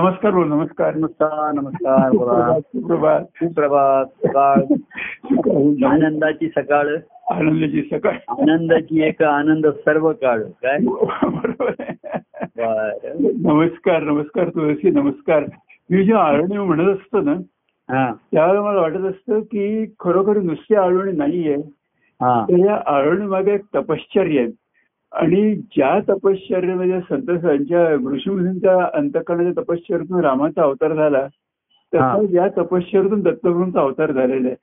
नमस्कार बोल नमस्कार नमस्कार नमस्कार सुप्रभात. सुप्रभात सकाळ. आनंदाची सकाळ. आनंदाची सकाळ. आनंदाची एक आनंद सर्व काळ काय? बरोबर. नमस्कार नमस्कार तुळशी नमस्कार. मी जे आळणी म्हणत असतो ना हा. त्यावेळेला मला वाटत असतं की खरोखर नुसती आळवणी नाहीये. हा. तर या आळवणी मागे एक तपश्चर्या आहे. आणि ज्या तपश्चर्यामध्ये संत संच्या ऋषीमुनींच्या अंतकरणाच्या तपश्चर्यातून रामाचा अवतार झाला तसा. या तपश्चर्यातून दत्तप्रभूंचा अवतार झालेला आहे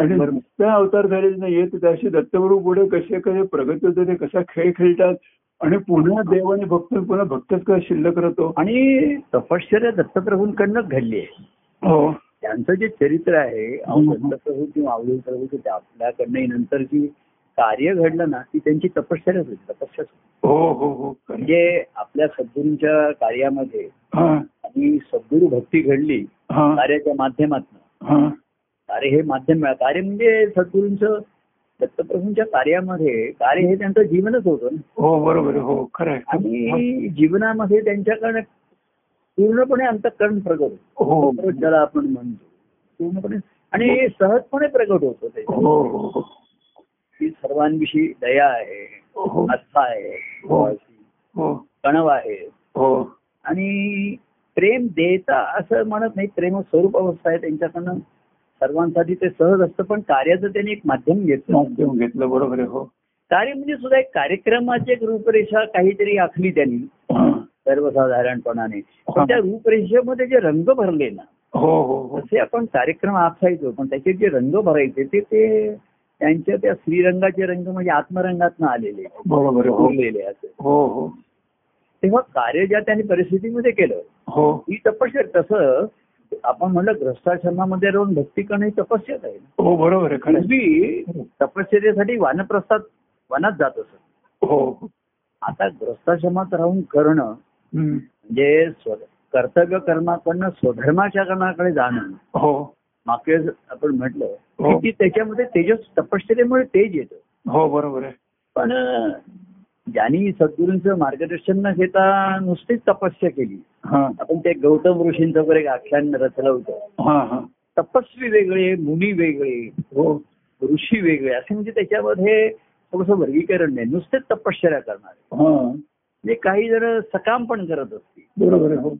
आणि. नुसता अवतार झालेला नाहीये तर त्याशी दत्तप्रभू पुढे कसे कसे प्रगती होते ते कसा खेळ खेळतात आणि पुन्हा देव आणि भक्त पुन्हा भक्तच कसा शिल्लक राहतो आणि तपश्चर्या दत्तप्रभूंकडनं घडली आहे हो त्यांचं जे चरित्र आहे. दत्तप्रभू किंवा अवधूत प्रभू आपल्याकडनं नंतर जी कार्य घडलं ना ती त्यांची तपश्चर्याच होती होती. हो हो हो. म्हणजे आपल्या सद्गुरूंच्या कार्यामध्ये आणि सद्गुरू भक्ती घडली कार्याच्या माध्यमातून. कार्य हे माध्यम कार्य म्हणजे सद्गुरूंचं दत्तप्रभूंच्या कार्यामध्ये कार्य हे त्यांचं जीवनच होतं ना. हो बरोबर. हो खरं. आणि जीवनामध्ये त्यांच्याकडे पूर्णपणे अंतकरण प्रगट होतं. हो. ज्याला आपण म्हणतो. पूर्णपणे. आणि सहजपणे प्रगट होतो ते. की सर्वांविषयी दया आहे हो. आस्था आहे हो. कणव आहे. हो. आणि प्रेम देता असं म्हणत नाही प्रेम स्वरूप अवस्था आहे त्यांच्याकडनं सर्वांसाठी ते सहज असतं पण कार्याचं त्यांनी एक माध्यम घेतलं. माध्यम घेतलं बरोबर आहे हो. कार्य म्हणजे सुद्धा एक कार्यक्रमाची एक रूपरेषा काहीतरी आखली त्यांनी. सर्वसाधारणपणाने. पण त्या रूपरेषेमध्ये जे रंग भरले ना हो हो हो. तसे आपण कार्यक्रम आखायचो पण त्याचे जे रंग भरायचे ते ते त्यांच्या त्या श्रीरंगाचे रंग म्हणजे आत्मरंगातनं आलेले हो. उरलेले असे हो हो. तेव्हा कार्य ज्या त्यांनी परिस्थितीमध्ये केलं हो. ही तपस्या तसं आपण म्हणलं ग्रस्ताश्रमामध्ये राहून भक्ती करणं ही तपस्याच आहे. हो बरोबर. पूर्वी तपश्चर्यासाठी वानप्रस्थात वनात जात असत. हो. आता ग्रस्ताश्रमात राहून करणं. म्हणजे कर्तव्य कर्माकडनं स्वधर्माच्या कर्माकडे जाणं हो. मागे आपण म्हटलं हो. की त्याच्यामध्ये तेजस तपश्चर्यामुळे तेज येतं. हो बरोबर आहे. पण ज्यांनी सद्गुरूंचं मार्गदर्शन न घेता नुसतीच तपस्या केली. हा. आपण ते गौतम ऋषींचं वगैरे एक आख्यान रचलं होतं. हा हा. तपस्वी वेगळे मुनी वेगळे हो. ऋषी वेगळे असे म्हणजे त्याच्यामध्ये थोडस वर्गीकरण नाही. नुसतेच तपश्चर्या करणारे. हा. म्हणजे काही जण सकाम पण करत असतील. बरोबर हो.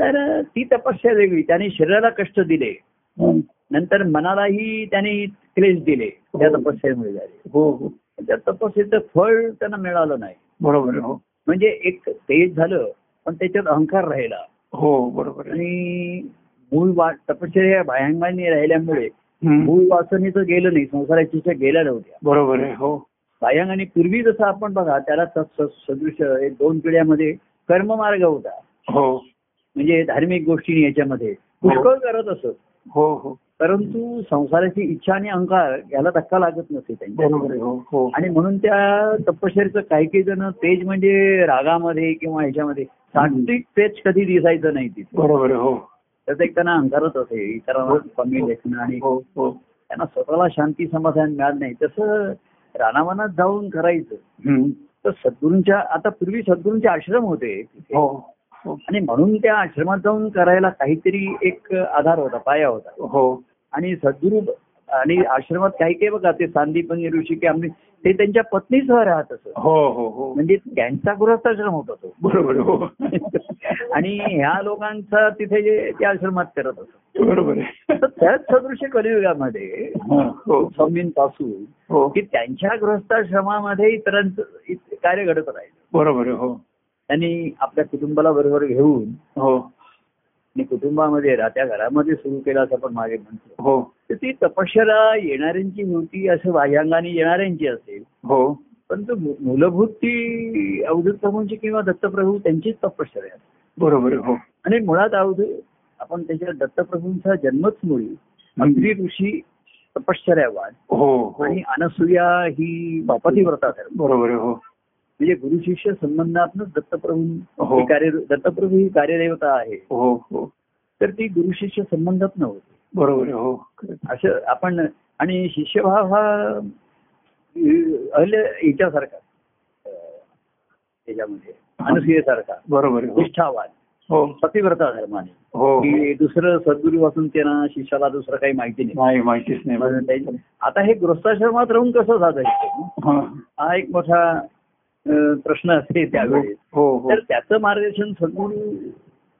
तर ती तपस्या वेगळी. त्यांनी शरीराला कष्ट दिले. नंतर मनालाही त्यांनी क्लेश दिले. त्या तपस्येमुळे झाले हो हो. त्या तपस्येचं फळ त्यांना मिळालं नाही. बरोबर हो. म्हणजे एक तेज झालं पण त्याच्यात अहंकार राहिला. हो बरोबर आणि मूळ वा तपश्चर्या भायंगाने राहिल्यामुळे. मूळ वासनेचं गेलं नाही संसाराची इच्छा गेल्या नव्हत्या. बरोबर आहे हो. भायंगाने पूर्वी जसं आपण बघा त्याला सदृश एक दोन पिढ्यामध्ये कर्ममार्ग होता. हो. म्हणजे धार्मिक गोष्टी याच्यामध्ये. पुष्कळ करत असत. हो हो. परंतु संसाराची इच्छा आणि अहंकार याला धक्का लागत नसे त्यांच्या हो हो. आणि म्हणून त्या तपश्चर्याचं काही काही जण तेज म्हणजे रागामध्ये किंवा ह्याच्यामध्ये सात्विक तेज कधी दिसायचं नाही तिथे. बरोबर हो. त्याचं एक त्यांना अंधारच असे इतरांना कमी लेखणं आणि हो हो. त्यांना स्वतःला शांती समाधान मिळालं नाही. तसं रानावनात जाऊन करायचं. तर सद्गुरूंच्या आता पूर्वी सद्गुरूंचे आश्रम होते. हो हो. आणि म्हणून त्या आश्रमात जाऊन करायला काहीतरी एक आधार होता पाया होता. हो. आणि सद्गुरू आणि आश्रमात काही काही बघा ते सांदीपनी ऋषी की आम्ही ते त्यांच्या पत्नीसह राहत असत. हो हो हो. म्हणजे त्यांचा गृहस्थाश्रम होता तो. बरोबर हो. आणि ह्या लोकांचा तिथे जे त्या आश्रमात करत असत. बरोबर त्याच सदृश्य कलियुगामध्ये हा, स्वामींपासून हो. की त्यांच्या गृहस्थाश्रमामध्ये इतरांचं इत- कार्य घडत राहिलं. बरोबर हो. त्यांनी आपल्या कुटुंबाला बरोबर घेऊन हो. आणि कुटुंबामध्ये राहत्या घरामध्ये सुरू केलं असं आपण मागे म्हणतो. हो. तर ती तपश्चर्या येणाऱ्यांची होती असं बाह्यांगाने येणाऱ्यांची असेल. हो. परंतु मूलभूत ती अवधूत प्रभूंची किंवा दत्तप्रभू त्यांचीच तपश्चर्या. बरोबर हो. आणि मुळात अवधूत आपण त्याच्या दत्तप्रभूंचा जन्मच मुळी. अग्री ऋषी तपश्चर्यावान. हो. हो आणि अनसुया ही पतिव्रता ठरली बरोबर हो. म्हणजे गुरु शिष्य संबंधातूनच दत्तप्रभू हो. ही कार्य दत्तप्रभू ही कार्यदेवता आहे. हो हो. तर ती गुरु शिष्य संबंधात नव्हती बरोबर हो. असं आपण आणि शिष्यभाव हा अहल्य याच्यासारखा अं, याच्यामध्ये अनुसुयेसारखा बरोबर हो. निष्ठावान. हो. पतिव्रता धर्माने. हो की दुसरं सद्गुरू वाचून त्यांना शिष्याला दुसरं काही माहिती नाही माहितीच नाही. आता हे गृहस्थाश्रमात राहून कसं साधायचं? हा. हा एक मोठा प्रश्न असते त्यावेळेस हो हो तर त्याचं मार्गदर्शन सद्गुरू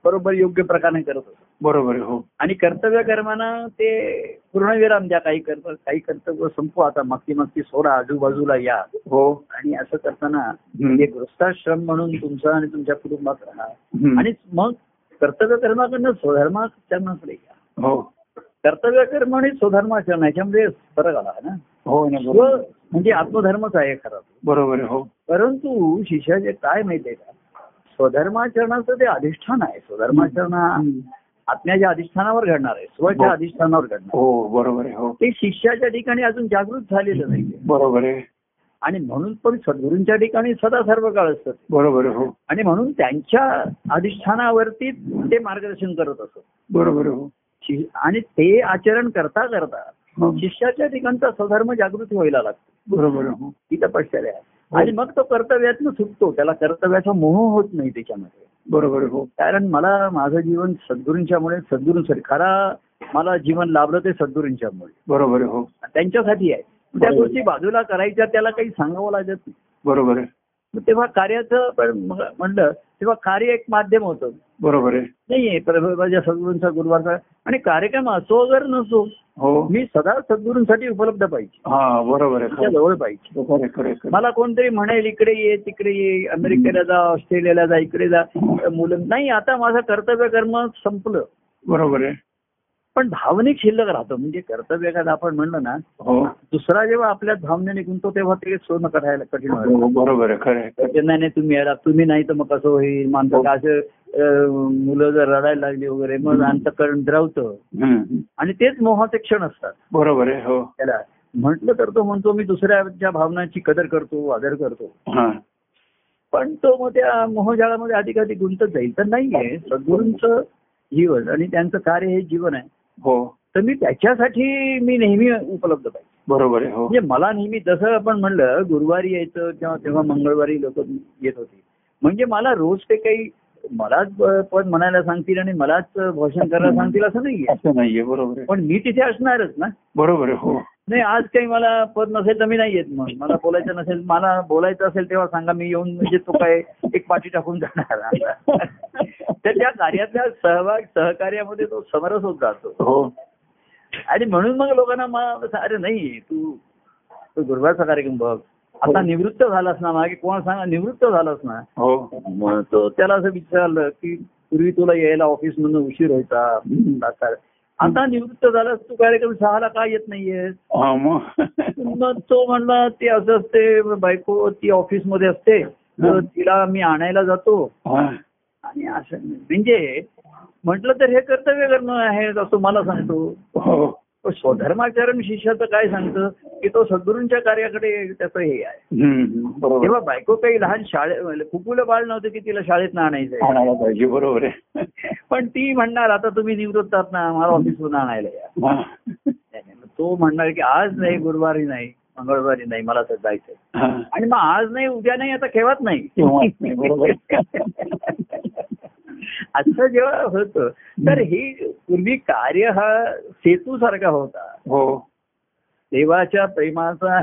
बरोबर योग्य प्रकारे करत असतो बरोबर हो. आणि कर्तव्य कर्मानं ते पूर्णविराम द्या काही कर्तव्य काही कर्तव्य संपवा आता मागची मागची सोडा आजूबाजूला या. हो. आणि असं करताना. म्हणजे गृहस्थाश्रम म्हणून तुमचा आणि तुमच्या कुटुंबात राहा. आणि मग कर्तव्य कर्माकडनं स्वधर्माचरणाकडे या. हो. कर्तव्य कर्म आणि स्वधर्माचरण याच्यामध्ये फरक आला ना. हो म्हणजे आत्मधर्मच आहे खरा बरोबर हो. परंतु शिष्याचे काय माहितीये का? स्वधर्माचरणाचं ते अधिष्ठान आहे. स्वधर्माचरण. आत्म्याच्या अधिष्ठानावर घडणार आहे. स्वच्या हो. अधिष्ठानावर घडणार हो बरोबर आहे हो. ते शिष्याच्या ठिकाणी अजून जागृत झालेलं नाही बरोबर आहे. आणि म्हणून पण सद्गुरूंच्या ठिकाणी सदा सर्व काळ असतात. बरोबर हो. आणि म्हणून त्यांच्या अधिष्ठानावरती ते मार्गदर्शन करत असत. बरोबर हो. आणि ते आचरण करता करता. शिष्याच्या ठिकाणचा स्वधर्म जागृती व्हायला लागतो. बरोबर आहे हो तपश्चर्या आहे. हो. आणि मग तो कर्तव्यातनं सुटतो. त्याला कर्तव्याचा मोह होत नाही त्याच्यामध्ये. बरोबर हो. कारण मला माझं जीवन सद्गुरूंच्यामुळे सद्गुरूंसाठी खरा मला जीवन लाभलं ते सद्गुरूंच्यामुळे. बरोबर हो. त्यांच्यासाठी आहे. त्या. गोष्टी बाजूला करायच्या त्याला काही सांगावं लागत नाही. बरोबर तेव्हा कार्याचं म्हणलं तेव्हा कार्य एक माध्यम होतं. बरोबर आहे. नाहीये प्रभूच्या सद्गुरूंचा गुरुवारचा आणि कार्यक्रम असो अगर नसो हो. मी सदा सद्गुरूंसाठी उपलब्ध पाहिजे. हा बरोबर आहे. जवळ पाहिजे. मला कोणतरी म्हणेल इकडे ये तिकडे ये अमेरिकेला जा ऑस्ट्रेलियाला जा इकडे जा मुलं नाही आता माझं कर्तव्य कर्म संपलं. बरोबर आहे. पण भावनिक शिल्लक राहतं. म्हणजे कर्तव्य आपण म्हणलं ना हो. दुसरा जेव्हा आपल्या भावनेने गुंतो तेव्हा ते सोनं करायला कठीण हो, बरोबर. तर नाही नाही तुम्ही यायला तुम्ही नाही तर मग कसं होईल? माणसं का असं मुलं जर रडायला लागली वगैरे मग अंतकरण द्रवतं. आणि तेच मोहाचे क्षण असतात. बरोबर आहे हो. त्याला म्हटलं तर तो म्हणतो मी दुसऱ्याच्या भावनांची कदर करतो आदर करतो. हा. पण तो मग त्या मोहजाळामध्ये अधिकाधिक गुंतत जाईल. तर नाहीये. सद्गुरूंचं जीवन आणि त्यांचं कार्य हे जीवन आहे. हो. तर मी त्याच्यासाठी मी नेहमी उपलब्ध पाहिजे. बरोबर आहे हो. म्हणजे मला नेहमी जसं आपण म्हणलं गुरुवारी यायचं किंवा तेव्हा मंगळवारी लोक येत होती. म्हणजे मला रोज ते काही मलाच पद म्हणायला सांगतील आणि मलाच भाषण करायला सांगतील असं नाहीये. असं नाहीये बरोबर पण मी तिथे असणारच ना. बरोबर हो. नाही आज काही मला पद नसेल तर मी नाही येत मग. मला बोलायचं नसेल मला बोलायचं असेल तेव्हा सांगा मी येऊन म्हणजे तो काय एक पाठी टाकून जाणार. तर त्या कार्यातल्या सहभाग सहकार्यामध्ये तो समरस होत जातो. हो. आणि म्हणून मग लोकांना मग अरे नाही तू तू गुरुवारचा कार्यक्रम बघ. आता हो. निवृत्त झालास ना मागे कोण सांगा निवृत्त झालास ना. हो. तो त्याला असं विचारलं की पूर्वी तुला यायला ऑफिस मधून उशीर व्हायचा. आता निवृत्त झालास तू कार्यक्रम सहाला का येत नाहीये हा मग. तो म्हणला ते असं असते बायको ती ऑफिसमध्ये असते तर तिला मी आणायला जातो. आणि असं म्हणजे म्हटलं तर हे कर्तव्य करणं आहे असं मला सांगतो. हो. पण स्वधर्माचरण शिष्याचं काय सांगतं? की तो सद्गुरूंच्या कार्याकडे त्याचं हे आहे. तेव्हा बायको काही लहान शाळेत फुकुलं बाळ नव्हतं की तिला शाळेत आणायला पाहिजे बरोबर आहे. पण ती म्हणणार आता तुम्ही निवृत्त आहात ना मला ऑफिसमधून आणायला या. तो म्हणणार की आज नाही गुरुवारी नाही मंगळवारी नाही मला तर जायचंय. आणि मग आज नाही उद्या नाही आता केव्हाच नाही. असं जेव्हा होतं तर ही पूर्वी कार्य हा सेतू सारखा होता. हो. देवाच्या प्रेमाचा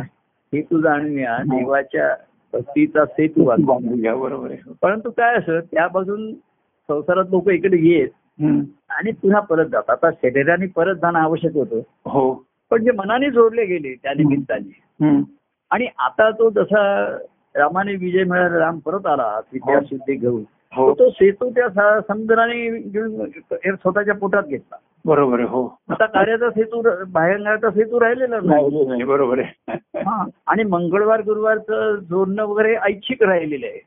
हेतू जाणूया देवाच्या भक्तीचा सेतू बरोबर परंतु काय असं त्यापासून संसारात लोक इकडे येत. आणि पुन्हा परत जातात. आता शरीराने परत जाणं आवश्यक होतं. हो. पण जे मनाने जोडले गेले त्या निमित्ताने. आणि आता तो जसा रामाने विजय मिळाला राम परत आला विद्या शुद्धी घेऊन. हो तो सेतू त्या समुद्राने घेऊन स्वतःच्या पोटात घेतला. बरोबर आहे हो. आता कार्याचा सेतू र- बाहेरचा सेतू राहिलेला नाही. बरोबर आहे. हा. आणि मंगळवार गुरुवारचं जोडणं वगैरे ऐच्छिक राहिलेलं आहे.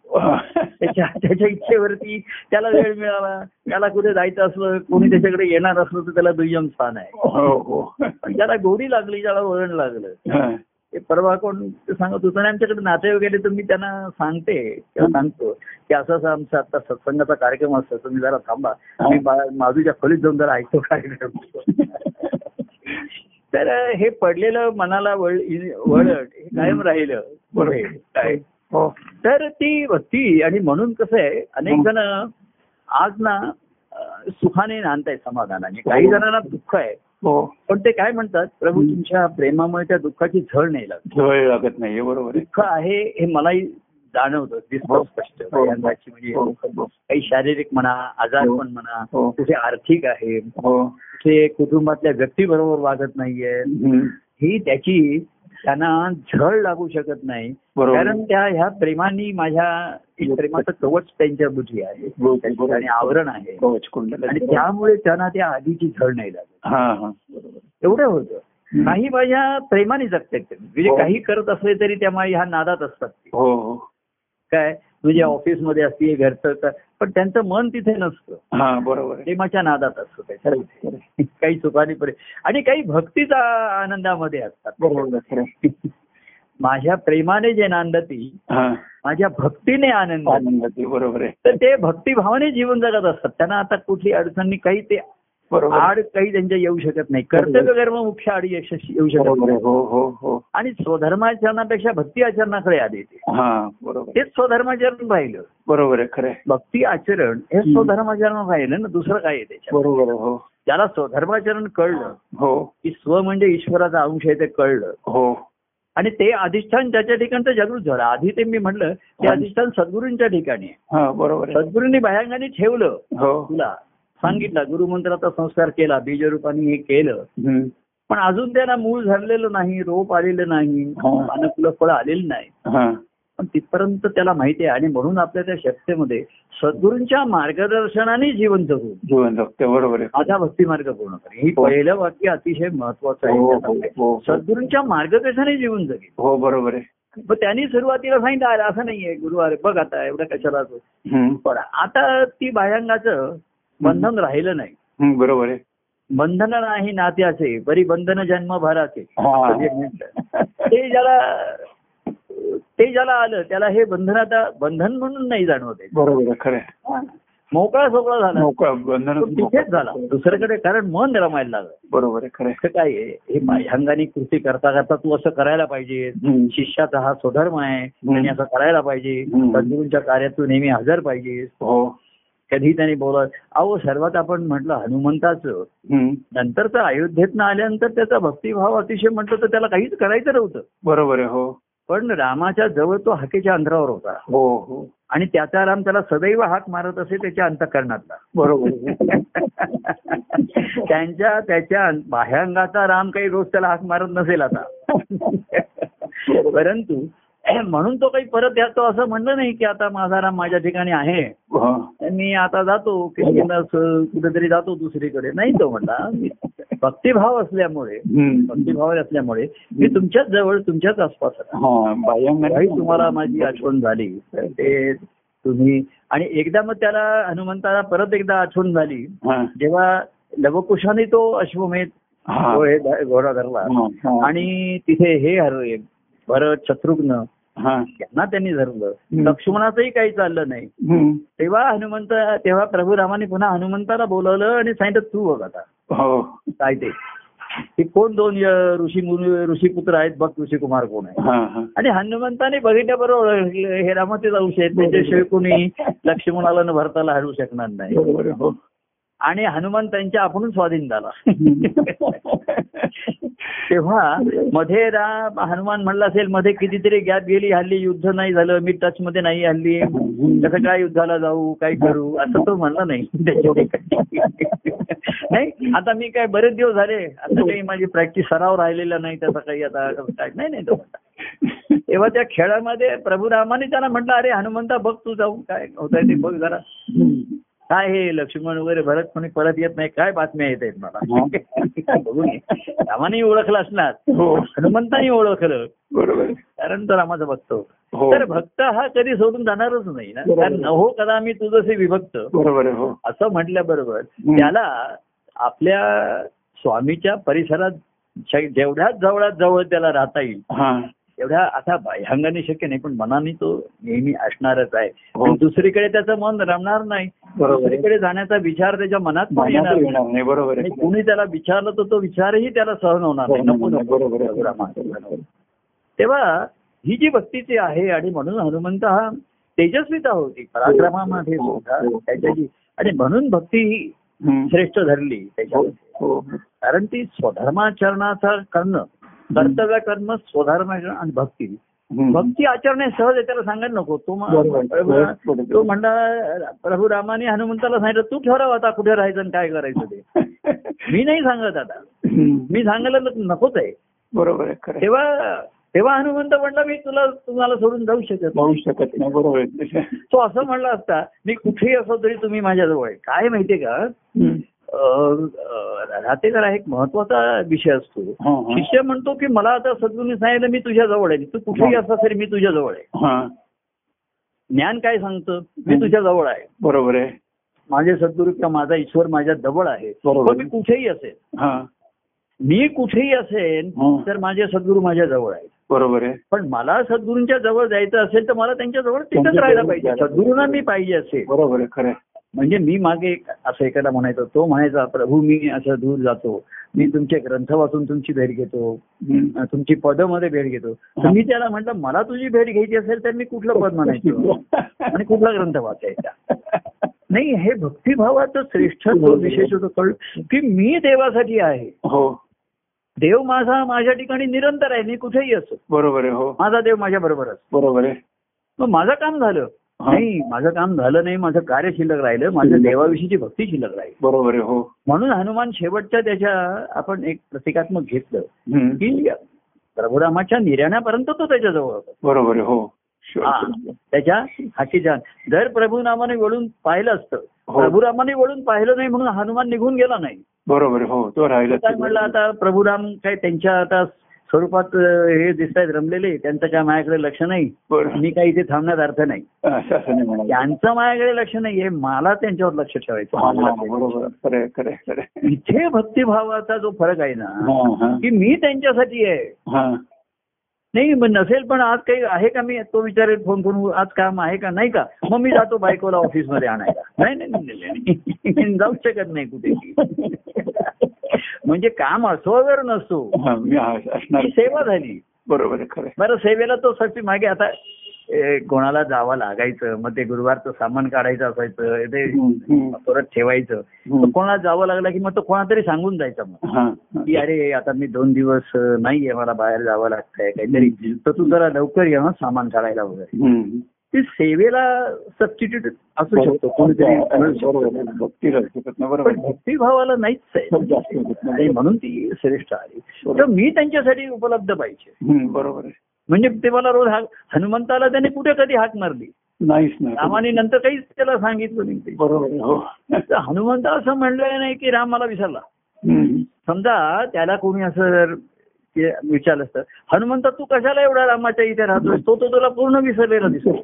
त्याच्या त्याच्या इच्छेवरती त्याला वेळ मिळाला. त्याला कुठे जायचं असलं कोणी त्याच्याकडे येणार असलं तर त्याला दुय्यम स्थान आहे. हो हो. त्याला गोडी लागली त्याला वळण लागलं. हा. ते परवा कोण सांगत होतं आणि आमच्याकडे नाते वगैरे तर मी त्यांना सांगते किंवा सांगतो की असं असं आमचा आता सत्संगाचा कार्यक्रम असतो तुम्ही जरा थांबा. मी बा- माधूच्या खोलीत जाऊन जरा ऐकतो कार्यक्रम. तर हे पडलेलं मनाला वळ वळण हे कायम राहिलं. बरोबर. काय? हो. तर ती भक्ती आणि म्हणून कसं आहे अनेक जण आज ना सुखाने नांदताय समाधानाने. काही जणांना दुःख आहे. हो पण ते काय म्हणतात प्रभू. तुमच्या प्रेमामुळे त्या दुःखाची झळ नाही लागत वेळ लागत नाहीये बरोबर दुःख आहे हे मलाही जाणवतं दिसतं हो. स्पष्ट हो. म्हणजे हो, हो. काही शारीरिक म्हणा आजारपण म्हणा हो. कुठे आर्थिक आहे कुठे कुटुंबातल्या व्यक्तीबरोबर वागत नाहीये. ही त्याची त्यांना झळ लागू शकत नाही. कारण त्या ह्या प्रेमानी माझ्या प्रेमाचं कवच त्यांच्या बुद्धी आहे. हो, त्या ठिकाणी आवरण आहे. आणि त्यामुळे त्यांना त्या आधीची झळ नाही लागत. हा हा. एवढं होतं. काही माझ्या प्रेमाने जगतात. म्हणजे हो. काही करत असले तरी त्या माझ्या ह्या नादात असतात. हो हो. काय? म्हणजे ऑफिसमध्ये असतील घरचं तर पण त्यांचं मन तिथे नसतं. बरोबर प्रेमाच्या नादात असतं त्याच्या. काही सुखाने आणि काही भक्तीचा आनंदामध्ये असतात. बरोबर. माझ्या प्रेमाने जे नांदती हा. माझ्या भक्तीने आनंद. बरोबर आहे. तर ते भक्तिभावाने जीवन जगत असतात. त्यांना आता कुठली अडचणी काही ते. आड काही त्यांच्या येऊ शकत नाही. कर्तव्य कर्म मुख्य आड यशस्वी येऊ शकत नाही. हो हो हो. आणि स्वधर्माचरणापेक्षा भक्ती आचरणाकडे आले ते हा बरोबर. आहे. तेच स्वधर्माचरण राहिलं बरोबर आहे खरं. भक्ती आचरण हे. स्वधर्माचरण राहिलं ना दुसरं काय आहे त्याच्यात? बरोबर हो. ज्याला स्वधर्माचरण कळलं. हो. की स्व म्हणजे ईश्वराचा अंश आहे ते कळलं. हो. आणि ते अधिष्ठान त्याच्या ठिकाणचं जागृत झालं. आधी ते मी म्हटलं ते. अधिष्ठान सद्गुरूंच्या ठिकाणी बरोबर सद्गुरूंनी बाह्यांगाने ठेवलं हो. तुला. सांगितलं गुरुमंत्राचा संस्कार केला बीजरूपाने हे केलं. पण अजून त्याला मूळ झालेलं नाही रोप आलेलं नाही. पानफुलं फळं आलेली नाही पण तिथपर्यंत त्याला माहिती आहे आणि म्हणून आपल्या त्या शक्तीमध्ये सद्गुरूंच्या मार्गदर्शनाने जीवन जगू जीवन जगते बरोबर आहे माझा भक्ती मार्ग पूर्ण करे ही हो. पहिलं वाक्य अतिशय महत्वाचं आहे हो. हो. सद्गुरूंच्या मार्गदर्शनाने जीवन जगेल हो बरोबर आहे पण त्यांनी सुरुवातीला सांगितलं असं नाहीये गुरु अरे बघ आता एवढं कशाला असं?" हम्म. पण आता ती बाह्यांगाचं बंधन राहिलं नाही. बरोबर आहे. बंधन नाही नात्याचे बरी बंधन जन्मभराचे हा. म्हणजे. ते ज्याला ते ज्याला आलं त्याला हे बंधन आता बंधन म्हणून नाही जाणवत. बरोबर खरं. मोकळा सोकळा झाला. मोकळा बंधन तिथेच झाला. दुसरीकडे कारण मन रमायला लागलं. बरोबर आहे खरं काय हे बाह्यांगाने कृती करता करता तू असं करायला पाहिजे. शिष्याचा हा स्वधर्म आहे. त्यांनी असं करायला पाहिजे. सद्गुरूंच्या कार्यात तू नेहमी हजर पाहिजे. हो. कधी त्यांनी बोलत अहो सर्वात आपण म्हटलं हनुमंताचं. नंतर तर अयोध्येतनं आल्यानंतर त्याचा भक्तिभाव अतिशय म्हटलं तर त्याला काहीच करायचं नव्हतं. बरोबर आहे हो. पण रामाच्या जवळ तो हाकेच्या अंतरावर होता. हो हो. आणि त्याचा राम त्याला सदैव हाक मारत असे त्याच्या अंतकरणातला. बरोबर. त्यांच्या त्याच्या बाह्यांगाचा राम काही रोज त्याला हाक मारत नसेल आता. परंतु म्हणून तो काही परत येतो असं म्हणलं नाही की आता माझा राम माझ्या ठिकाणी आहे हा. मी आता जातो किंवा कुठेतरी जातो दुसरीकडे नाही तो म्हणला भक्तिभाव असल्यामुळे. भक्तिभाव असल्यामुळे मी तुमच्याच जवळ तुमच्याच आसपास. हा तुम्हाला माझी आठवण झाली ते तुम्ही आणि एकदा मग त्याला हनुमंताला परत एकदा आठवण झाली हा. जेव्हा लवकुशाने तो अश्वमेध हा. हे घोडा धरला हा. हा. आणि तिथे हे हरले भरत शत्रुघ्न. हा. यांना त्यांनी धरलं. लक्ष्मणाचंही काही चाललं नाही. तेव्हा हनुमंत तेव्हा प्रभू रामाने पुन्हा हनुमंताला बोलवलं आणि सांगितलं तू बघ आता. हो. काय ते? ते कोण दोन ऋषी ऋषीपुत्र आहेत बघ ऋषी कुमार कोण आहे. हा हा. आणि हनुमंताने बघितल्याबरोबर हे रामाचेच अंश आहेत त्याच्याशिवाय कोणी लक्ष्मणाला न भरताला हरवू शकणार नाही. आणि हनुमान त्यांच्या आपण स्वाधीन झाला. तेव्हा मध्ये हनुमान म्हणला असेल मध्ये कितीतरी गॅप गेली हल्ली युद्ध नाही झालं मी टच मध्ये नाही हल्ली. कसं काय युद्धाला जाऊ काय करू? असं तो म्हणला नाही नाही आता मी काय बरेच दिवस झाले आता काही माझी प्रॅक्टिस सराव राहिलेला नाही त्याचा काही आता काय नाही नाही तो. तेव्हा त्या खेळामध्ये प्रभू रामाने त्याला म्हटलं अरे हनुमंता बघ तू जाऊन काय होत आहे ते बघ जरा. काय हे लक्ष्मण वगैरे भरत कोणी परत येत नाही? काय बातम्या येत आहेत मला? बघून ये. रामाने ओळखलं असणार. हो. हनुमंताने ओळखलं. बरोबर. कारण तो रामाचा भक्त. हो. तर भक्त हा कधी सोडून जाणारच नाही ना. कारण नहो कदा मी तुझसे विभक्त. बरोबर हो. असं म्हटल्याबरोबर. त्याला आपल्या स्वामीच्या परिसरात जेवढ्याच जवळात जवळ त्याला राहता येईल एवढ्या आता बाह्यांगाने शक्य नाही पण मनाने तो नेहमी असणारच आहे. हो. दुसरीकडे त्याचं मन रमणार नाही. दुसरीकडे जाण्याचा विचार त्याच्या मनात येणार नाही. बरोबर कुणी त्याला विचारलं तर तो विचारही त्याला सहन होणार नाही. नको नको. तेव्हा ही जी भक्तीची आहे आणि म्हणून हनुमंत हा तेजस्विता होती पराक्रमामध्ये हो, हो, त्याच्या जी आणि म्हणून भक्ती ही. श्रेष्ठ धरली त्याच्यामध्ये. कारण ती स्वधर्माचरणाचा करणं. कर्तव्य कर्म स्वधर्माचरण आणि भक्ती. भक्ती आचरण सहज त्याला सांगायला नको तो. तो म्हणला प्रभू रामाने हनुमंताला सांगितलं तू ठरव आता कुठे राहायचं आणि काय करायचं ते मी नाही सांगत आता. मी सांगायला नकोच आहे बरोबर. तेव्हा तेव्हा हनुमंत म्हणला मी तुला तुम्हाला सोडून जाऊ शकत नाही. पाहू शकत नाही बरोबर तो असं म्हणला असता मी कुठेही असो तरी तुम्ही माझ्याजवळ काय माहितीये का राहतेकर हा एक महत्त्वाचा विषय असतो. शिष्य म्हणतो की मला आता सद्गुरूंनी सांगितलं मी तुझ्या जवळ आहे. तू कुठेही असला तरी मी तुझ्या जवळ आहे. हा. ज्ञान काय सांगतं? मी तुझ्या जवळ आहे. बरोबर आहे. माझे सद्गुरू किंवा माझा ईश्वर माझ्या जवळ आहे. पण मी कुठेही असेल हा. मी कुठेही असेल. तर माझे सद्गुरू माझ्या जवळ आहे बरोबर आहे. पण मला सद्गुरूंच्या जवळ जायचं असेल तर मला त्यांच्या जवळ तिथंच राहायला पाहिजे. सद्गुरूंना मी पाहिजे असेल. बरोबर आहे खरं. म्हणजे मी मागे असं एखादा म्हणायचो तो म्हणायचा प्रभू मी असं दूर जातो. मी तुमचे ग्रंथ वाचून तुमची भेट घेतो. तुमची पदमध्ये भेट घेतो. तर मी त्याला म्हटलं मला तुझी भेट घ्यायची असेल तर मी कुठलं पद म्हणायचो? आणि कुठला ग्रंथ वाचायचा? नाही हे भक्तिभावाचं श्रेष्ठत्व विशेष होतं कळलं की मी देवासाठी आहे. हो. देव माझा माझ्या ठिकाणी निरंतर आहे मी कुठेही असो. बरोबर आहे हो. माझा देव माझ्या बरोबर असतो. बरोबर आहे. मग माझं काम झालं. हा. नाही माझं काम झालं नाही माझं कार्य शिल्लक राहिलं माझ्या देवाविषयीची भक्ती शिल्लक राहील. बरोबर हो. म्हणून हनुमान शेवटच्या त्याच्या आपण एक प्रतिकात्मक घेतलं. की प्रभुरामाच्या निर्याण्यापर्यंत तो त्याच्याजवळ होता. बरोबर हो. त्याच्या हाकीच्या जर प्रभुनामाने वळून पाहिलं असतं हो. प्रभुरामाने वळून पाहिलं नाही म्हणून हनुमान निघून गेला नाही. बरोबर हो. तो राहिला काय म्हणलं आता प्रभुराम काय त्यांच्या आता स्वरूपात हे दिसत आहेत रमलेले त्यांचं काय माझ्याकडे लक्ष नाही. मी काही इथे थांबण्यात अर्थ नाही. त्यांचं माझ्याकडे लक्ष नाहीये मला त्यांच्यावर लक्ष ठेवायचं. इथे भक्तिभावाचा जो फरक आहे ना. की मी त्यांच्यासाठी आहे. नाही नसेल पण आज काही आहे का? मी तो विचारेल फोन करून आज काम आहे का? नाही का? मग मी जातो बायकोला ऑफिसमध्ये आणायला. नाही नाही, जाऊच शकत नाही कुठे म्हणजे काम असो वगैरे नसतो हा, सेवा झाली. बरोबर खरं. बरं सेवेला तो साठी मागे आता कोणाला जावं लागायचं मग ते गुरुवारचं सामान काढायचं असायचं ते परत ठेवायचं. कोणाला जावं लागलं की मग तो कोणातरी सांगून जायचा मग. की अरे आता मी दोन दिवस नाहीये मला बाहेर जावं लागतंय काहीतरी. तर तू जरा लवकर ये हं सामान काढायला वगैरे. ती सेवेला सबस्टिट्यूट असू शकतो. कोणीतरी. भक्तिभावाला नाहीच आहे. म्हणून ती श्रेष्ठ आली तर मी त्यांच्यासाठी उपलब्ध पाहिजे. बरोबर म्हणजे ते मला रोज हनुमंताला त्याने कुठे कधी हाक मारली? नाहीच नाही रामाने नंतर काहीच त्याला सांगितलं नाही. बरोबर हो. हनुमंत असं म्हणलं नाही की राम मला विसरला. समजा त्याला कोणी असं विचारलं असतं. हनुमंत तू कशाला एवढा रामाच्या इथे राहतोय तो तो तुला पूर्ण विसरलेला दिसतो.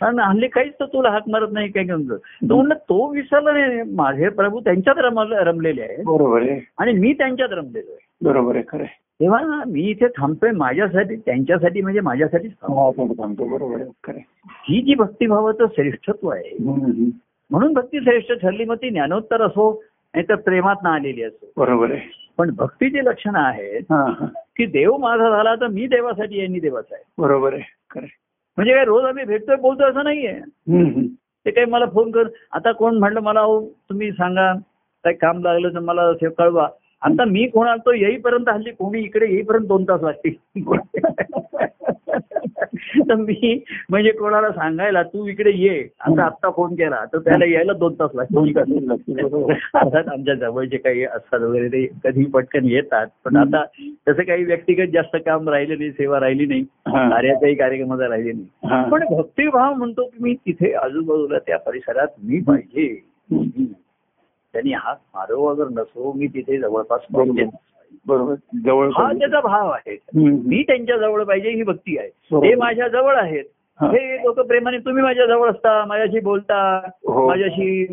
कारण हल्ली काहीच तर तुला हाक मारत नाही काय घेऊन तो म्हणलं तो विसरला नाही. माझे प्रभू त्यांच्यात रमल रमलेले आहे बरोबर आहे. आणि मी त्यांच्यात रमलेलो आहे. बरोबर आहे खरं. तेव्हा ना मी इथे थांबतोय माझ्यासाठी त्यांच्यासाठी म्हणजे माझ्यासाठीच थांबतो हा, बरोबर आहे. ही जी भक्तिभावाचं श्रेष्ठत्व आहे. म्हणून भक्ती श्रेष्ठ ठरली मग ती ज्ञानोत्तर असो नाही तर प्रेमात ना आलेली असो. बरोबर आहे. पण भक्तीची लक्षणं आहेत हा. हा की देव माझा झाला तर मी देवासाठी आहे मी देवाचा आहे. बरोबर आहे. म्हणजे काय रोज आम्ही भेटतोय बोलतोय असं नाहीये. ते काही मला फोन कर. आता कोण म्हणलं मला अहो तुम्ही सांगा. काही काम लागलं तर मला कळवा. आता मी कोण आलतो येईपर्यंत हल्ली कोणी इकडे येईपर्यंत दोन तास लागतील तर मी म्हणजे कोणाला सांगायला तू इकडे ये आता आत्ता फोन केला तर त्याला यायला दोन तास लागतील लागतील, बरोबर. अर्थात आमच्या जवळचे काही असतात वगैरे ते कधी पटकन येतात पण. आता तसं काही व्यक्तिगत जास्त काम राहिले नाही सेवा राहिली नाही हा. कार्याच्याही कार्यक्रमात राहिले नाही हा. पण भक्तिभाव म्हणतो की मी तिथे आजूबाजूला त्या परिसरात मी पाहिजे. त्यांनी हात मारो वगैरे नसो मी तिथे जवळपास बरोबर. जवळ हा त्याचा भाव आहे. मी त्यांच्या जवळ पाहिजे ही भक्ती आहे. ते माझ्या जवळ आहेत. हा. हे लोक प्रेमाने तुम्ही माझ्या जवळ असता माझ्याशी बोलता हो. माझ्याशी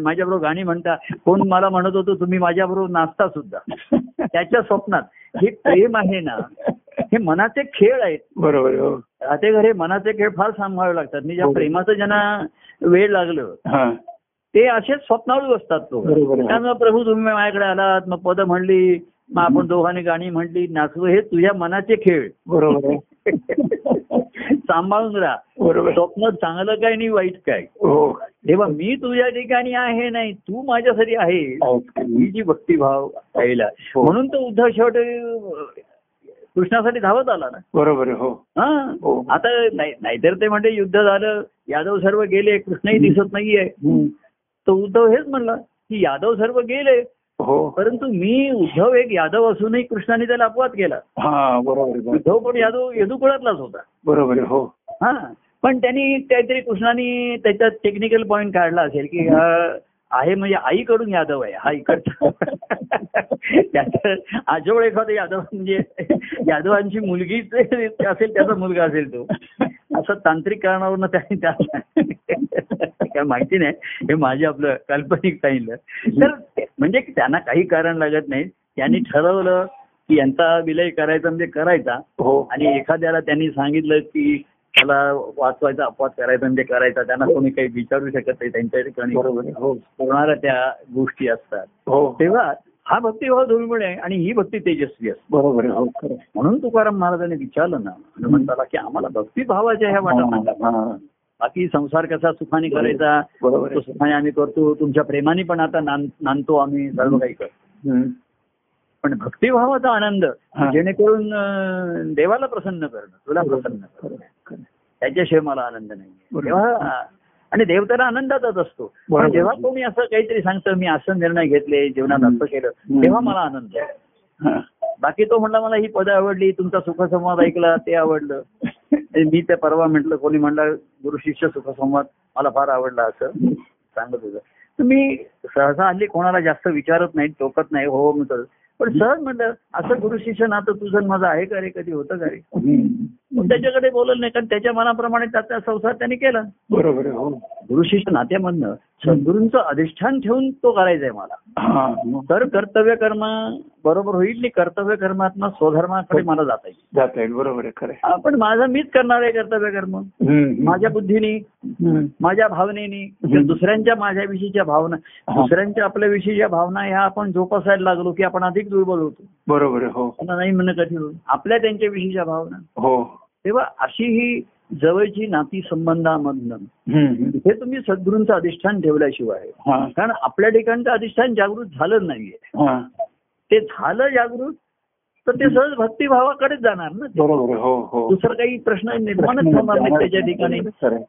माझ्याबरोबर गाणी म्हणता. कोण मला म्हणत होतो तुम्ही माझ्याबरोबर नाचता सुद्धा. त्याच्या स्वप्नात हे प्रेम आहे ना हे मनाचे खेळ आहेत. बरोबर हो. राहते घरे मनाचे खेळ फार सांभाळावे लागतात. मी ज्या हो. प्रेमाचं ज्यांना वेळ लागलं हा. ते असेच स्वप्नाळू असतात लोक. त्यामुळे प्रभू तुम्ही माझ्याकडे आलात मग पद म्हणली मग आपण दोघांनी गाणी म्हणली नाचलो हे तुझ्या मनाचे खेळ. बरोबर सांभाळून राहा. स्वप्न चांगलं काय आणि वाईट काय? हो. तेव्हा मी तुझ्या ठिकाणी आहे नाही तू माझ्यासाठी आहे ही. जी भक्तिभाव राहिला हो. म्हणून तो उद्धव शेवटी कृष्णासाठी धावत आला ना. बरोबर हो. हा. हो. आता नाही नाहीतर ते म्हणजे युद्ध झालं यादव सर्व गेले कृष्णही दिसत नाहीये. तर उद्धव हेच म्हणला की यादव सर्व गेले. हो. परंतु मी उद्धव एक यादव असूनही कृष्णाने त्याला अपवाद केला. हा बरोबर उद्धव पण यादव यदुकुळातलाच होता. बरोबर हो. हा पण त्यांनी काहीतरी कृष्णाने त्याच्यात टेक्निकल पॉइंट काढला असेल की आहे म्हणजे आईकडून यादव आहे हा इकडचा. आजोळ एखादं यादव म्हणजे यादवांची मुलगीच असेल त्याचा मुलगा असेल तो. असं तांत्रिक कारणावरनं त्यांनी त्या काय माहिती नाही. हे माझे आपलं काल्पनिक सांगितलं. तर म्हणजे त्यांना काही कारण लागत नाही त्यांनी ठरवलं की यांचा विलय करायचा म्हणजे करायचा. हो. आणि एखाद्याला त्यांनी सांगितलं की त्याला वाचवायचा अपवाद करायचा म्हणजे करायचा. त्यांना कोणी काही विचारू शकत नाही. त्यांच्या ठिकाणी हो. होणाऱ्या त्या गोष्टी असतात. हो. तेव्हा हा भक्तिभाव दुर्मिळ आहे आणि ही भक्ती तेजस्वी असते बरोबर. म्हणून तुकाराम महाराजांनी विचारलं ना हनुमंताला की आम्हाला भक्तिभावाच्या ह्या वाटा सांगा. बाकी संसार कसा सुखाने करायचा बरोबर. सुखाने आम्ही करतो तुमच्या प्रेमाने पण आता नांद- नांदतो आम्ही सर्व काही करतो. पण भक्तिभावाचा आनंद. जेणेकरून देवाला प्रसन्न करणं तुला प्रसन्न करणं. त्याच्याशिवाय मला आनंद नाही. तेव्हा आणि देव तर आनंदातच असतो पण. जेव्हा कोणी असं काहीतरी सांगतं मी असं निर्णय घेतले जीवनात. असं केलं. तेव्हा मला आनंद आहे. बाकी तो म्हणला मला ही पदं आवडली तुमचा सुखसंवाद ऐकला ते आवडलं मी ते परवा म्हटलं कोणी म्हणलं गुरु शिष्य सुखसंवाद मला फार आवडला असं सांगत होतं मी सहसा हल्ली कोणाला जास्त विचारत नाही टोकत नाही हो म्हणतो पण सहज म्हटलं असं गुरु शिष्य नातं तुझं माझं आहे का रे कधी होतं का रे? त्याच्याकडे बोललं नाही कारण त्याच्या मनाप्रमाणे त्याचा संसार त्यांनी केला. बरोबर हो. गुरु शिष्य नात्यामधनं सद्गुरूंचं अधिष्ठान ठेवून तो करायचा आहे मला हा तर कर्तव्य कर्म बरोबर होईल कर्तव्य कर्मातनं स्वधर्माकडे मला जाता येईल जाता येईल बरोबर आहे खरं. पण माझं मीच करणार आहे कर्तव्य कर्म. माझ्या बुद्धीने. माझ्या भावनेने दुसऱ्यांच्या माझ्याविषयीच्या भावना हा. दुसऱ्यांच्या आपल्याविषयीच्या भावना ह्या आपण जोपासायला लागलो की आपण अधिक दुर्बल होतो बरोबर हो नाही म्हणणं कठीण. आपल्या त्यांच्याविषयीच्या भावना हो तेव्हा अशी ही जवळची नाती संबंधामधनं. हे तुम्ही सद्गुरूंचं अधिष्ठान ठेवल्याशिवाय. कारण आपल्या ठिकाणचं अधिष्ठान जागृत झालं नाहीये. ते झालं जागृत तर ते सहज भक्तिभावाकडेच जाणार ना हो हो. दुसरं काही प्रश्न निर्माणच होणार नाही त्याच्या ठिकाणी.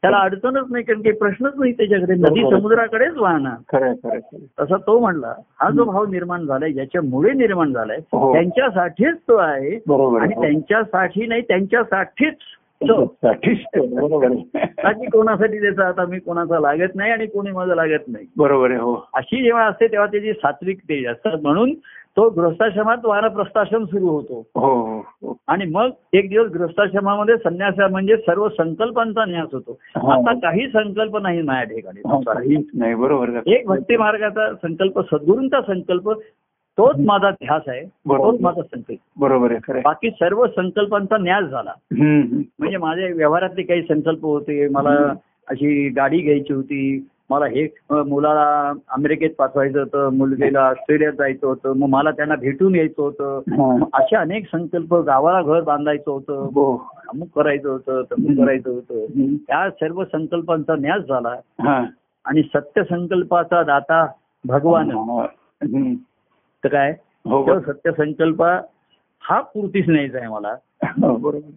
त्याला अडचणच नाही कारण काही प्रश्नच नाही त्याच्याकडे. नदी. समुद्राकडेच वाहणार. तसा तो म्हणला हा जो भाव निर्माण झालाय ज्याच्यामुळे निर्माण झालाय हो. त्यांच्यासाठीच तो आहे. आणि. त्यांच्यासाठी नाही त्यांच्यासाठीच बरोबर आहे. बाकी कोणासाठी त्याचा आता मी कोणाचा लागत नाही आणि कोणी माझं लागत नाही. बरोबर आहे हो. अशी जेव्हा असते तेव्हा त्याची सात्विक तेज असतात. म्हणून तो गृहस्थाश्रमात वानप्रस्थाश्रम सुरू होतो. हो हो हो. आणि मग एक दिवस गृहस्थाश्रमामध्ये संन्यास म्हणजे सर्व संकल्पांचा न्यास होतो. हा. आता काही संकल्प नाही माझ्या ठिकाणी. हा, नाही. बरोबर. एक भक्ती मार्गाचा संकल्प सद्गुरूंचा संकल्प तोच माझा ध्यास आहे. तोच माझा संकल्प. बरोबर आहे. बाकी सर्व संकल्पांचा न्यास झाला. म्हणजे माझ्या व्यवहारातले काही संकल्प होते मला अशी गाडी घ्यायची होती मला हे मुलाला अमेरिकेत पाठवायचं होतं मुलगीला ऑस्ट्रेलियात जायचं होतं मग मला त्यांना भेटून यायचं होतं. असे अनेक संकल्प गावाला घर बांधायचं होतं हो. अमुक करायचं होतं तमुक करायचं होतं. त्या सर्व संकल्पांचा न्यास झाला. आणि सत्य संकल्पाचा दाता भगवान. तर काय? हो सत्य संकल्प हा पूर्तीच न्यायचा आहे मला. हो, बरोबर.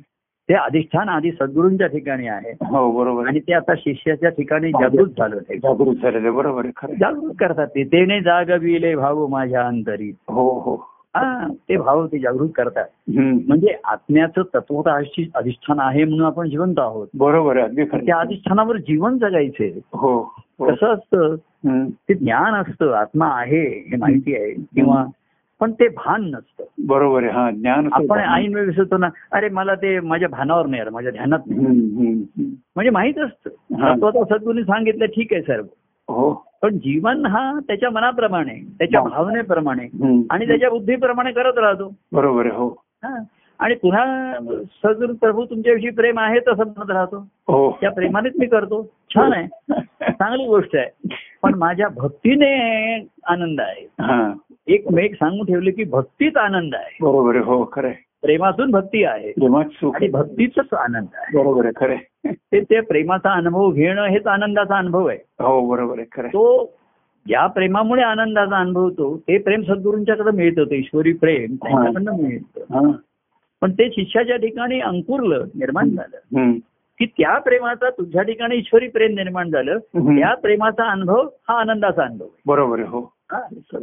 ते अधिष्ठान आधी सद्गुरूंच्या ठिकाणी आहे. हो बरोबर. आणि ते आता शिष्याच्या ठिकाणी जागृत झालं जागृत झालेलं बरोबर. जागृत करतात ते. तेने जागविले भाव माझ्या अंतरी हो हो. हा ते भाव ते जागृत करतात. म्हणजे आत्म्याचं तत्वता अधिष्ठान आहे म्हणून आपण जिवंत आहोत. बरोबर त्या. अधिष्ठानावर जीवन जगायचे हो हो. कसं असतं. ते ज्ञान असतं आत्मा आहे हे माहिती आहे किंवा पण ते भान नसतं. बरोबर आहे हा ज्ञान आपण ऐन वेळ विसरतो ना अरे मला ते माझ्या भानावर नाही माझ्या ध्यानात नाही. म्हणजे माहीत असतं. सद्गुरूंनी सांगितलं ठीक आहे सर्व. हो. पण जीवन हा त्याच्या मनाप्रमाणे त्याच्या. भावनेप्रमाणे. आणि त्याच्या बुद्धीप्रमाणे करत राहतो. बरोबर आहे हो. आणि पुन्हा सद्गुरू प्रभू तुमच्याविषयी प्रेम आहे तसं म्हणत राहतो. हो. त्या प्रेमानेच मी करतो. छान आहे. चांगली गोष्ट आहे. पण माझ्या भक्तीने आनंद आहे. हा. एक मी एक सांगून ठेवले की भक्तीत आनंद आहे. बरोबर आहे हो खरं प्रेमातून भक्ती आहे. आणि. भक्तीचाच आनंद आहे. बरोबर आहे खरंय ते ते प्रेमाचा अनुभव घेणं हेच आनंदाचा अनुभव आहे हो बरोबर आहे तो ज्या प्रेमामुळे आनंदाचा अनुभवतो ते प्रेम सद्गुरूंच्याकडे मिळतं ते ईश्वरी प्रेम त्यांच्याकडनं मिळतं. पण ते शिष्याच्या ठिकाणी अंकुरलं निर्माण झालं. की त्या प्रेमाचा तुझ्या ठिकाणी ईश्वरी प्रेम निर्माण झालं. त्या प्रेमाचा अनुभव हा आनंदाचा अनुभव बरोबर आहे हा.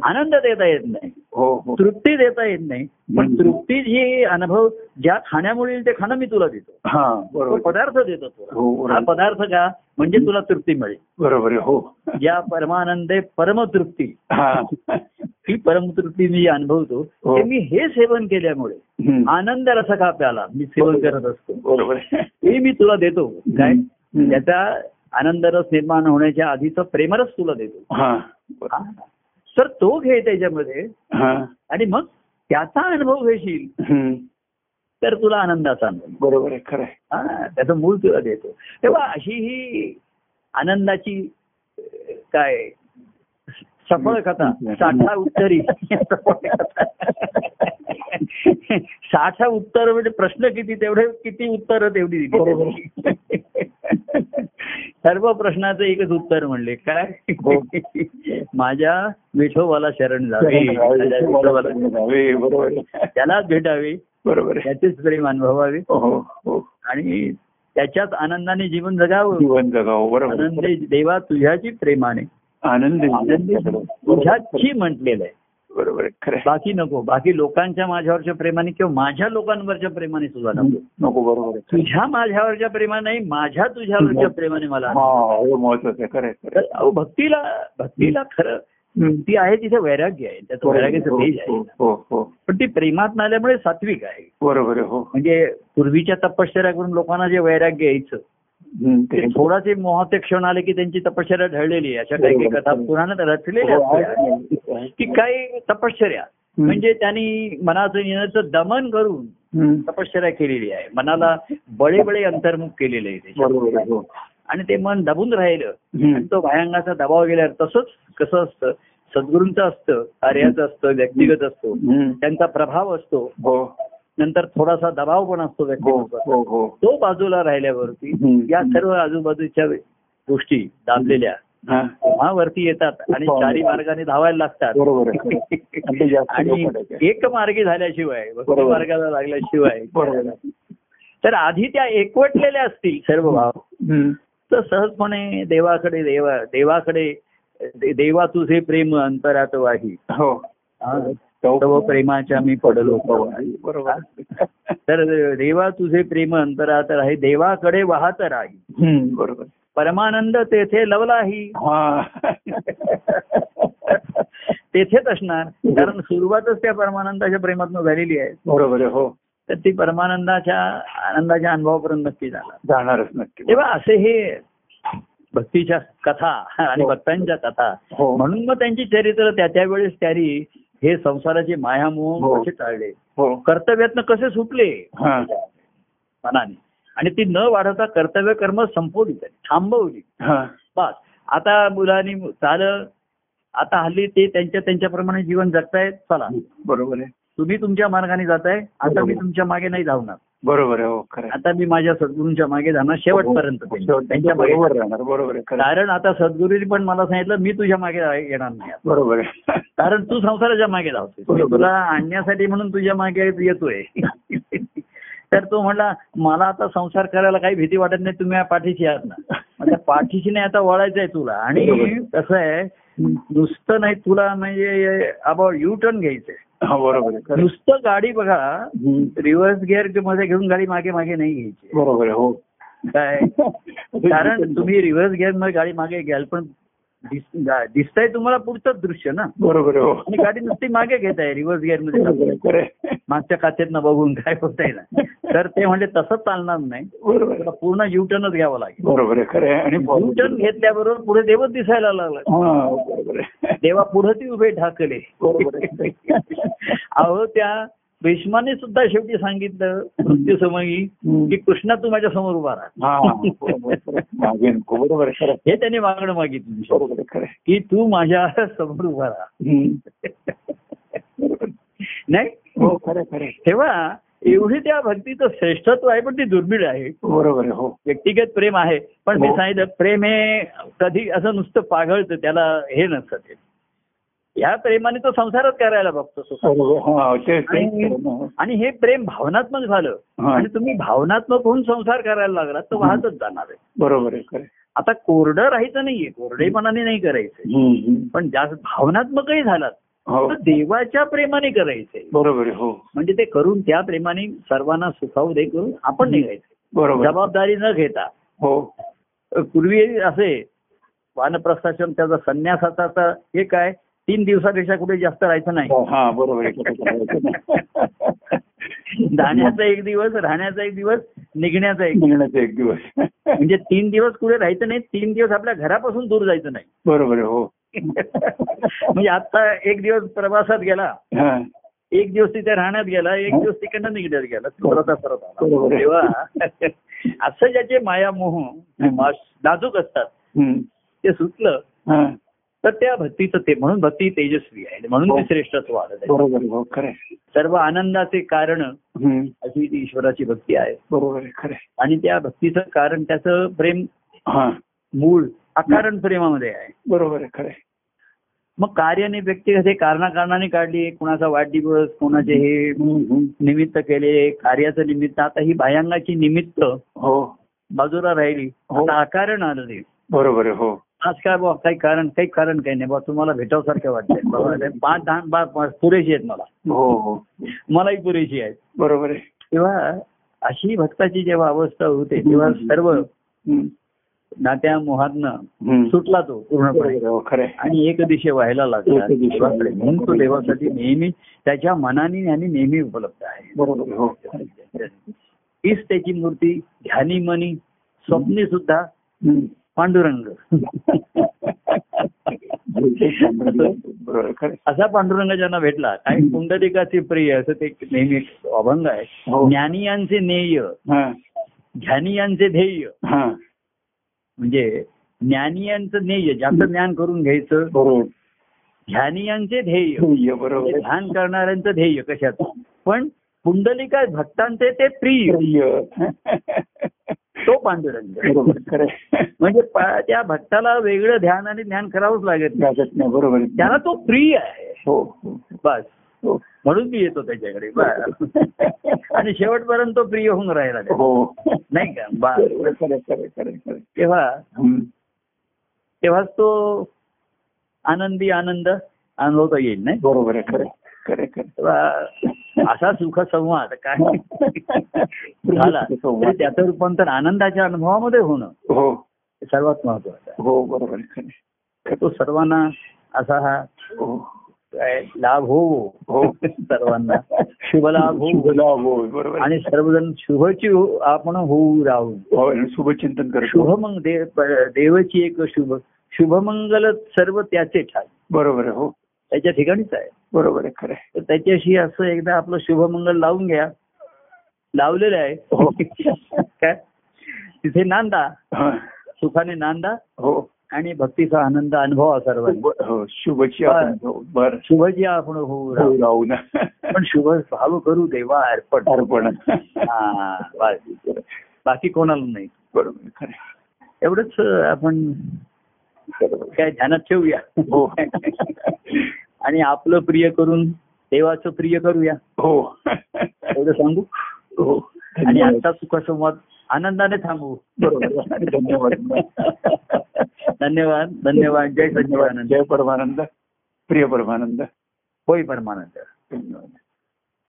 आनंद देता येत नाही. हो हो. तृप्ती देता येत नाही. पण. तृप्ती जी अनुभव ज्या खाण्यामुळे ते खाणं मी तुला देतो. हा पदार्थ देतो तुला. हो हा पदार्थ का म्हणजे तुला तृप्ती मिळेल. बरोबर हो. ज्या परमानंदे परमतृप्ती हा. ही परमतृप्ती मी अनुभवतो. हो. ते मी हे सेवन केल्यामुळे. आनंद रस का प्याला मी सेवन करत असतो. बरोबर ते मी तुला देतो. काय. त्याचा आनंद रस निर्माण होण्याच्या आधीचा प्रेमरस तुला देतो. हा. हा. तर तो घे त्याच्यामध्ये. हा. आणि मग त्याचा अनुभव घेशील. तर तुला आनंदाचा अनुभव बरोबर आहे खरं आहे. हा त्याचं मूळ तुला देतो. तेव्हा अशी ही आनंदाची काय सफळ कथा. साठा उत्तरी. साठा उत्तर म्हणजे प्रश्न किती तेवढे किती उत्तर तेवढी दिली. सर्व प्रश्नाचं एकच उत्तर म्हणले. काय? हो. माझ्या विठोबाला शरण जावे. त्यालाच भेटावे. बरोबर. त्याचेच प्रेम अनुभवावे हो हो. आणि त्याच्याच आनंदाने जीवन जगावं. जीवन जगावं. बरोबर. आनंदे देवा तुझ्याची प्रेमाने. आनंद आनंदी तुझ्याची म्हटलेलं आहे. बरोबर आहे. खरं. बाकी नको. बाकी लोकांच्या माझ्यावरच्या प्रेमाने किंवा माझ्या लोकांवरच्या प्रेमाने सुद्धा नको. नको बरोबर तुझ्या माझ्यावरच्या प्रेमाने नाही माझ्या तुझ्यावरच्या प्रेमाने मला हा महत्वाचं आहे. खरं भक्तीला भक्तीला खरं. ती आहे तिथे वैराग्य आहे. त्याचं वैराग्याचं हो, तेज आहे. हो पण ती प्रेमात नाल्यामुळे सात्विक आहे. बरोबर हो. म्हणजे पूर्वीच्या तपश्चर्या करून लोकांना जे वैराग्य यायचं थोडासे मोहाचे क्षण आले की त्यांची तपश्चर्या ढळलेली आहे. अशा काही काही कथा पुराणात रचलेल्या हो. की काही तपश्चर्या. म्हणजे त्यांनी मनाचं येण्याचं दमन करून. तपश्चर्या केलेली आहे. मनाला बळे बळे अंतर्मुख केलेलं आहे हो. आणि ते मन दबून राहिलं. आणि तो भयांगाचा दबाव गेल्यावर तसंच कसं असतं? सद्गुरूंचं असतं कार्याचं असतं व्यक्तिगत असतो. त्यांचा प्रभाव असतो. हो. नंतर थोडासा दबाव पण असतो हो व्यक्तिगत हो हो तो बाजूला राहिल्यावरती. या सर्व आजूबाजूच्या गोष्टी दाबलेल्या हा वरती येतात आणि चारी मार्गाने धावायला लागतात आणि. एक मार्गी झाल्याशिवाय. मार्गाला लागल्याशिवाय. तर आधी त्या एकवटलेल्या असतील सर्व भाव. तर सहजपणे देवाकडे देवा देवाकडे देवा तुझे प्रेम अंतरात वाही हो हा. तव प्रेमाच्या मी पडलो. बरोबर. तर देवा तुझे प्रेम अंतरात राही देवाकडे वाहत राही. बरोबर. परमानंद तेथे लवलाही. तेथेच असणार. कारण सुरुवातच त्या परमानंदाच्या प्रेमातून झालेली आहे. बरोबर हो. तर ती परमानंदाच्या आनंदाच्या अनुभवापर्यंत नक्की झाला जाणारच नक्की. तेव्हा असे हे भक्तीच्या कथा आणि हो. भक्तांच्या कथा हो. म्हणून मग त्यांची चरित्र त्या त्यावेळेस त्यांनी हे संसाराचे मायामोह हो. कसे टाळले? हो. कर्तव्यातनं कसे सुटले? मनाने. आणि ती न वाढवता कर्तव्य कर्म संपवली थांबवली. बस. आता मुलांनी चाल आता हल्ली ते त्यांच्या त्यांच्याप्रमाणे जीवन जगतायत. चला. बरोबर आहे. तुम्ही तुमच्या मार्गाने जाताय. आता मी तुमच्या मागे नाही धावणार. बरोबर आहे हो आहे. आता मी माझ्या सद्गुरूंच्या मागे जाणार शेवटपर्यंत त्यांच्या- मागे बरोबर. कारण आता सद्गुरूंनी पण मला सांगितलं मी तुझ्या मागे येणार नाही बरोबर आहे. कारण तू संसाराच्या मागे धावतोय. तुला आणण्यासाठी म्हणून तुझ्या मागे येतोय. तर तो म्हणला मला आता संसार करायला काही भीती वाटत नाही तुम्ही पाठीशी आहात ना. म्हणजे पाठीशी नाही आता वळायचंय तुला. आणि. कसं आहे नुसतं नाही तुला म्हणजे अबाउट यू टर्न घ्यायचंय बरोबर. नुसतं गाडी बघा. रिव्हर्स गिअरमध्ये घेऊन गाडी मागे मागे नाही घ्यायची. बरोबर हो. काय? कारण तुम्ही रिव्हर्स गिअरमध्ये गाडी मागे घ्याल पण दिसतंय तुम्हाला पुढचंच दृश्य ना? बरोबर आहे हो. आणि गाडी नुसती मागे घेत आहे रिव्हर्स गिअरमध्ये. आहे, आहे. मागच्या काचेतनं बघून काय होतंय ना. तर ते म्हणजे तसंच चालणार नाही. बरोबर आहे. पूर्ण युटर्नच घ्यावं लागेल. बरोबर आहे खरं आहे. आणि युटर्न घेतल्याबरोबर पुढे देवच दिसायला लागला. हा आहे. देवा पुढे ती उभे ठाकले आहे. अहो त्या भीष्माने सुद्धा शेवटी सांगितलं मृत्यूसमयी. की कृष्णा तू माझ्यासमोर उभा राहा हा बरोबर. हे त्याने मागणं मागितलं. की तू माझ्यासमोर उभा राहा. नाही हो खरं खरं. तेव्हा एवढी त्या भक्तीचं श्रेष्ठत्व आहे पण ती दुर्मिळ आहे बरोबर हो व्यक्तिगत प्रेम आहे पण मी हो. सांगितलं प्रेम हे कधी असं नुसतं पाघळतं त्याला हे नसतं ह्या प्रेमाने तो संसारच करायला बघतो हा ते ते- आणि हे प्रेम भावनात्मक झालं हा. आणि तुम्ही भावनात्मक होऊन संसार करायला लागलात तर वाहतच जाणार आहे. बरोबर आहे आता कोरडं राहायचं नाहीये कोरडेपणाने नाही हम्म. पण जास्त भावनात्मकही झालात हो. देवाच्या प्रेमाने करायचंय. बरोबर हो. म्हणजे ते करून त्या प्रेमाने सर्वांना सुखावू दे करून आपण निघायचं. बरोबर. जबाबदारी न घेता. हो. पूर्वी असे वानप्रस्थाश्रम त्याचा संन्यासाचा हे काय? तीन दिवसापेक्षा कुठे जास्त राहायचं नाही. हा बरोबर. जाण्याचा एक दिवस राहण्याचा एक दिवस निघण्याचा एक निघण्याचा एक दिवस. म्हणजे तीन दिवस कुठे राहायचं नाही तीन दिवस आपल्या घरापासून दूर जायचं नाही. बरोबर हो. म्हणजे आता एक दिवस प्रवासात गेला एक दिवस तिथे राहण्यात गेला एक दिवस तिकडनं निघण्यात गेला परत परत आला. तेव्हा असं ज्याचे मायामोह नाजूक असतात. ते सुटलं हा. तर त्या भक्तीचं ते म्हणून भक्ती तेजस्वी आहे म्हणून हो. ते श्रेष्ठत्व आलं हो. सर्व आनंदाचे कारण. अशी ती ईश्वराची भक्ती आहे बरोबर. आणि त्या भक्तीचं कारण त्याचं प्रेम मूळ अकारण प्रेमामध्ये आहे बरोबर आहे खरं. मग कार्य आणि व्यक्तिगत हे कारणाकारणाने काढली कुणाचा वाढदिवस कोणाचे हे. निमित्त केले कार्याचं निमित्त आता ही बाह्यांगाची निमित्त हो बाजूला राहिली हो. आता अकारण आलं ते बरोबर आहे हो आज काय बा काही कारण काही कारण काही नाही बा तुम्हाला भेटावसारखं वाटतंय. बाबा ते पाच दहा बा पाच पुरेशी आहेत मला. हो हो. मलाही पुरेशी आहेत. बरोबर आहे. तेव्हा अशी भक्ताची जेव्हा अवस्था होते तेव्हा सर्व. नात्या मोहातनं. सुटला तो पूर्णपणे. बरोबर हो. आणि एक दिशे व्हायला लागला देवाकडे. म्हणून तो देवासाठी नेहमी त्याच्या मनाने आणि नेहमी उपलब्ध आहे. बरोबर आहे, हो. त्याची मूर्ती ध्यानी मनी स्वप्नी सुद्धा. पांडुरंग. असा पांडुरंग ज्यांना भेटला काही पुंडलिकाचे प्रिय असं ते नेहमी एक अभंग आहे. हो. ज्ञानियांचे नेय. हा. ध्यानियांचे ध्येय. हा. म्हणजे ज्ञानियांचं नेय ज्याचं ज्ञान करून घ्यायचं. ध्यानियांचे ध्येय. बरोबर. म्हणजे. ध्यान करणाऱ्यांचं ध्येय कशात पण पुंडलिका भक्तांचे ते प्रिय. तो पांडुरंग बरोबर खरं. म्हणजे त्या भक्ताला वेगळं ध्यान आणि ज्ञान करावंच लागत नाही बरोबर. त्याला तो प्रिय आहे हो हो बस हो म्हणून मी येतो त्याच्याकडे. आणि शेवटपर्यंत तो प्रिय होऊन राहिला. हो नाही का आहे. तेव्हा. तेव्हाच तो आनंदी आनंद अनुभवता येईल नाही बरोबर आहे खरं असा सुख संवाद काय. झाला. त्याचं रूपांतर आनंदाच्या अनुभवामध्ये होणं हो. हे सर्वात महत्वाचं हो बरोबर. तो सर्वांना असा हा हो. लाभ हो हो. सर्वांना. शुभ लाभ हो. शुभ लाभ हो बरोबर. आणि सर्वजण शुभची हो- आपण होऊ राहू. हो आणि शुभचिंतन करतो शुभमंग देव देवाची एक शुभ शुभमंगल सर्व त्याचे ठाई. बरोबर हो. त्याच्या ठिकाणीच आहे. बरोबर आहे खरं. तर त्याच्याशी असं एकदा आपलं शुभमंगल लावून घ्या. लावलेलं आहे. हो. काय? तिथे नांदा. सुखाने नांदा. हो. आणि भक्तीचा आनंद अनुभवा सर्वांनी. ब- हो शुभची हो, बर. शुभजी आपण होऊ राहू. हो, पण शुभ भाव करू देवा अर्पण. अर्पण. हा. बाकी कोणाला नाही. बरोबर. एवढंच आपण. काय ध्यानात ठेवूया. हो. आणि आपलं प्रिय करून देवाचं प्रिय करूया. हो. एवढं सांगू? हो. आणि धन्यवाद. आजचा सुखसंवाद आनंदाने थांबू बरोबर. धन्यवाद. धन्यवाद. धन्यवाद. जय सच्चिदानंद. जय परमानंद. प्रिय परमानंद. होय परमानंद. धन्यवाद.